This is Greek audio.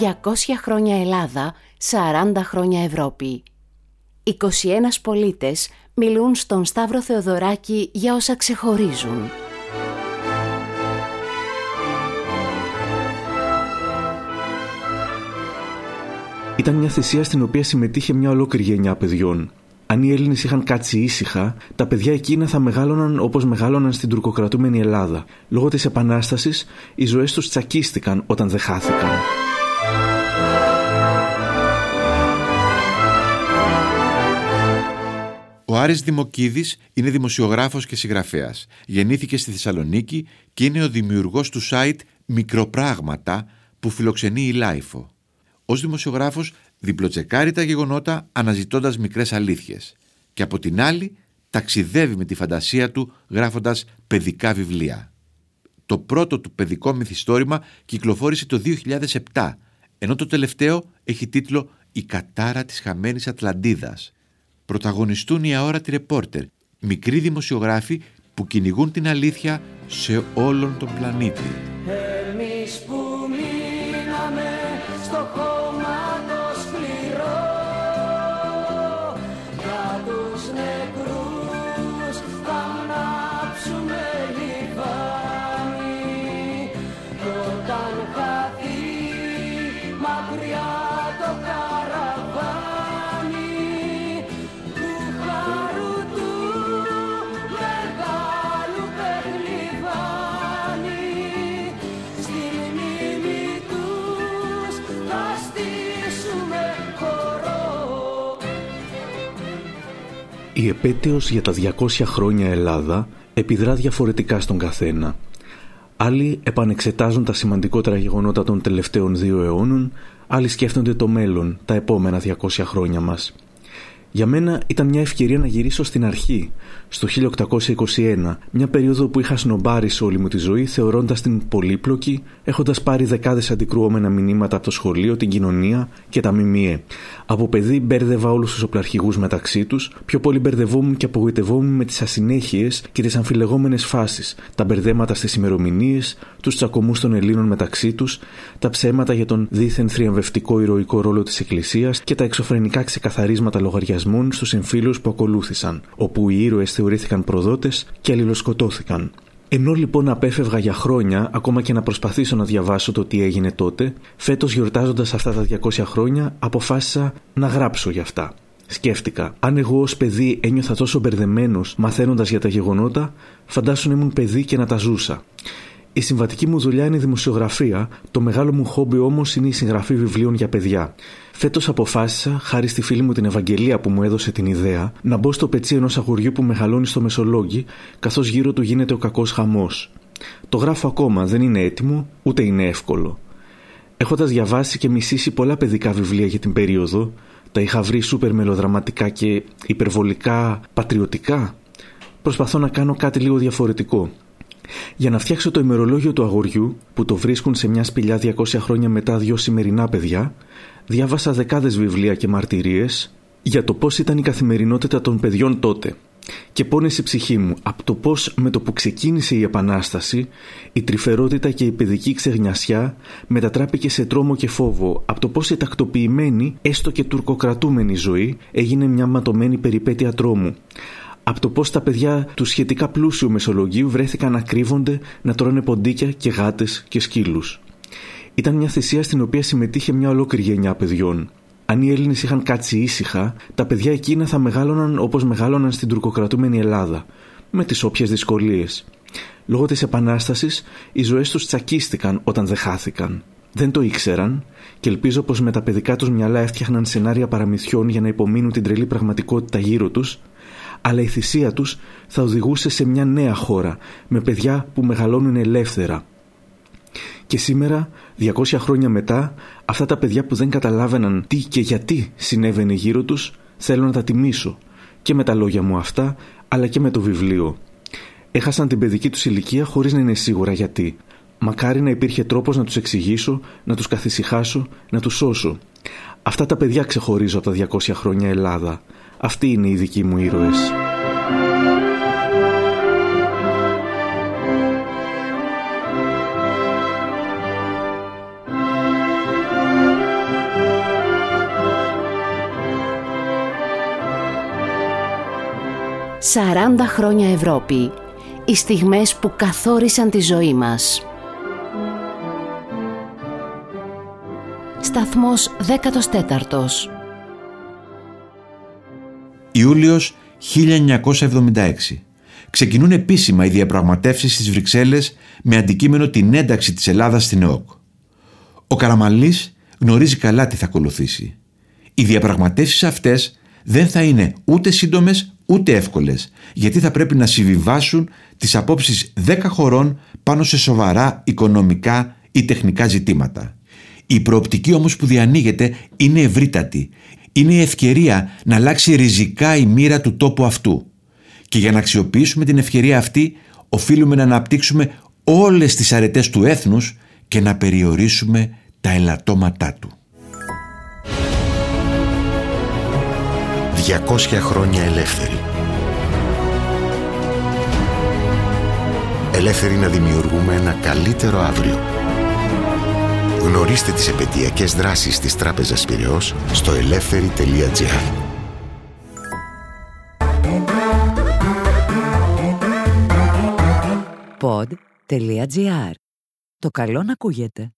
200 χρόνια Ελλάδα, 40 χρόνια Ευρώπη. 21 πολίτες μιλούν στον Σταύρο Θεοδωράκη για όσα ξεχωρίζουν. Ήταν μια θυσία στην οποία συμμετείχε μια ολόκληρη γενιά παιδιών. Αν οι Έλληνες είχαν κάτσει ήσυχα, τα παιδιά εκείνα θα μεγάλωναν όπως μεγάλωναν στην τουρκοκρατούμενη Ελλάδα. Λόγω της Επανάστασης, οι ζωές τους τσακίστηκαν όταν δεν χάθηκαν. Ο Άρης Δημοκίδης είναι δημοσιογράφος και συγγραφέας. Γεννήθηκε στη Θεσσαλονίκη και είναι ο δημιουργός του site «Μικροπράγματα» που φιλοξενεί η LiFO. Ως δημοσιογράφος διπλοτσεκάρει τα γεγονότα αναζητώντας μικρές αλήθειες και από την άλλη ταξιδεύει με τη φαντασία του γράφοντας παιδικά βιβλία. Το πρώτο του παιδικό μυθιστόρημα κυκλοφόρησε το 2007 ενώ το τελευταίο έχει τίτλο «Η κατάρα της χαμένης Ατλαντίδας». Πρωταγωνιστούν οι αόρατοι ρεπόρτερ, μικροί δημοσιογράφοι που κυνηγούν την αλήθεια σε όλον τον πλανήτη. Η επέτειος για τα 200 χρόνια Ελλάδα επιδρά διαφορετικά στον καθένα. Άλλοι επανεξετάζουν τα σημαντικότερα γεγονότα των τελευταίων δύο αιώνων, άλλοι σκέφτονται το μέλλον, τα επόμενα 200 χρόνια μας. Για μένα ήταν μια ευκαιρία να γυρίσω στην αρχή, στο 1821, μια περίοδο που είχα σνομπάρει σε όλη μου τη ζωή, θεωρώντας την πολύπλοκη, έχοντας πάρει δεκάδες αντικρουόμενα μηνύματα από το σχολείο, την κοινωνία και τα ΜΜΕ. Από παιδί μπέρδευα όλους τους οπλαρχηγούς μεταξύ τους, πιο πολύ μπερδευόμουν και απογοητευόμουν με τις ασυνέχειες και τις αμφιλεγόμενες φάσεις, τα μπερδέματα στις ημερομηνίες, τους τσακωμούς των Ελλήνων μεταξύ τους, τα ψέματα για τον δίθεν θριαμβευτικό ηρωικό ρόλο της Εκκλησίας και τα εξωφρενικά ξεκαθαρίσματα λογαριασμών στους εμφύλους που ακολούθησαν, όπου οι ήρωες θεωρήθηκαν προδότες και αλληλοσκοτώθηκαν. Ενώ λοιπόν απέφευγα για χρόνια, ακόμα και να προσπαθήσω να διαβάσω το τι έγινε τότε, φέτος γιορτάζοντας αυτά τα 200 χρόνια, αποφάσισα να γράψω γι' αυτά. Σκέφτηκα, αν εγώ ως παιδί ένιωθα τόσο μπερδεμένος μαθαίνοντας για τα γεγονότα, φαντάσου να ήμουν παιδί και να τα ζούσα. Η συμβατική μου δουλειά είναι η δημοσιογραφία, το μεγάλο μου χόμπι όμως είναι η συγγραφή βιβλίων για παιδιά. Φέτος αποφάσισα, χάρη στη φίλη μου την Ευαγγελία που μου έδωσε την ιδέα, να μπω στο πετσί ενός αγοριού που μεγαλώνει στο Μεσολόγγι, καθώς γύρω του γίνεται ο κακός χαμός. Το γράφω ακόμα, δεν είναι έτοιμο, ούτε είναι εύκολο. Έχοντας διαβάσει και μισήσει πολλά παιδικά βιβλία για την περίοδο, τα είχα βρει σούπερ μελοδραματικά και υπερβολικά πατριωτικά. Προσπαθώ να κάνω κάτι λίγο διαφορετικό. Για να φτιάξω το ημερολόγιο του αγοριού, που το βρίσκουν σε μια σπηλιά 200 χρόνια μετά δύο σημερινά παιδιά, διάβασα δεκάδες βιβλία και μαρτυρίες για το πώς ήταν η καθημερινότητα των παιδιών τότε. Και πόνεσε η ψυχή μου από το πώς με το που ξεκίνησε η Επανάσταση η τρυφερότητα και η παιδική ξεγνιασιά μετατράπηκε σε τρόμο και φόβο από το πώς η τακτοποιημένη έστω και τουρκοκρατούμενη ζωή έγινε μια ματωμένη περιπέτεια τρόμου από το πώς τα παιδιά του σχετικά πλούσιου Μεσολογγίου βρέθηκαν να κρύβονται, να τρώνε ποντίκια και γάτες και σκύλους. Ήταν μια θυσία στην οποία συμμετείχε μια ολόκληρη γενιά παιδιών. Αν οι Έλληνες είχαν κάτσει ήσυχα, τα παιδιά εκείνα θα μεγάλωναν όπως μεγάλωναν στην τουρκοκρατούμενη Ελλάδα, με τις όποιες δυσκολίες. Λόγω της Επανάστασης, οι ζωές τους τσακίστηκαν όταν δεν χάθηκαν. Δεν το ήξεραν και ελπίζω πως με τα παιδικά τους μυαλά έφτιαχναν σενάρια παραμυθιών για να υπομείνουν την τρελή πραγματικότητα γύρω τους αλλά η θυσία τους θα οδηγούσε σε μια νέα χώρα, με παιδιά που μεγαλώνουν ελεύθερα. Και σήμερα, 200 χρόνια μετά, αυτά τα παιδιά που δεν καταλάβαιναν τι και γιατί συνέβαινε γύρω τους, θέλω να τα τιμήσω. Και με τα λόγια μου αυτά, αλλά και με το βιβλίο. Έχασαν την παιδική τους ηλικία χωρίς να είναι σίγουρα γιατί. Μακάρι να υπήρχε τρόπος να τους εξηγήσω, να τους καθησυχάσω, να τους σώσω. Αυτά τα παιδιά ξεχωρίζω από τα 200 χρόνια Ελλάδα. Αυτοί είναι οι δικοί μου ήρωες. «40 χρόνια Ευρώπη, οι στιγμές που καθόρισαν τη ζωή μας». Σταθμός 14 Ιούλιος 1976. Ξεκινούν επίσημα οι διαπραγματεύσεις στις Βρυξέλλες με αντικείμενο την ένταξη της Ελλάδας στην ΕΟΚ. Ο Καραμαλής γνωρίζει καλά τι θα ακολουθήσει. Οι διαπραγματεύσεις αυτές δεν θα είναι ούτε σύντομες ούτε εύκολες, γιατί θα πρέπει να συμβιβάσουν τις απόψεις 10 χωρών πάνω σε σοβαρά οικονομικά ή τεχνικά ζητήματα. Η προοπτική όμως που διανοίγεται είναι ευρύτατη. Είναι η ευκαιρία να αλλάξει ριζικά η μοίρα του τόπου αυτού. Και για να αξιοποιήσουμε την ευκαιρία αυτή οφείλουμε να αναπτύξουμε όλες τις αρετές του έθνους και να περιορίσουμε τα ελαττώματά του. 200 χρόνια ελεύθερη. Ελεύθερη να δημιουργούμε ένα καλύτερο αύριο. Γνωρίστε τις επαιτειακές δράσεις της Τράπεζας Πυραιός στο ελεύθερη.gr Pod.gr. Το καλό να ακούγεται.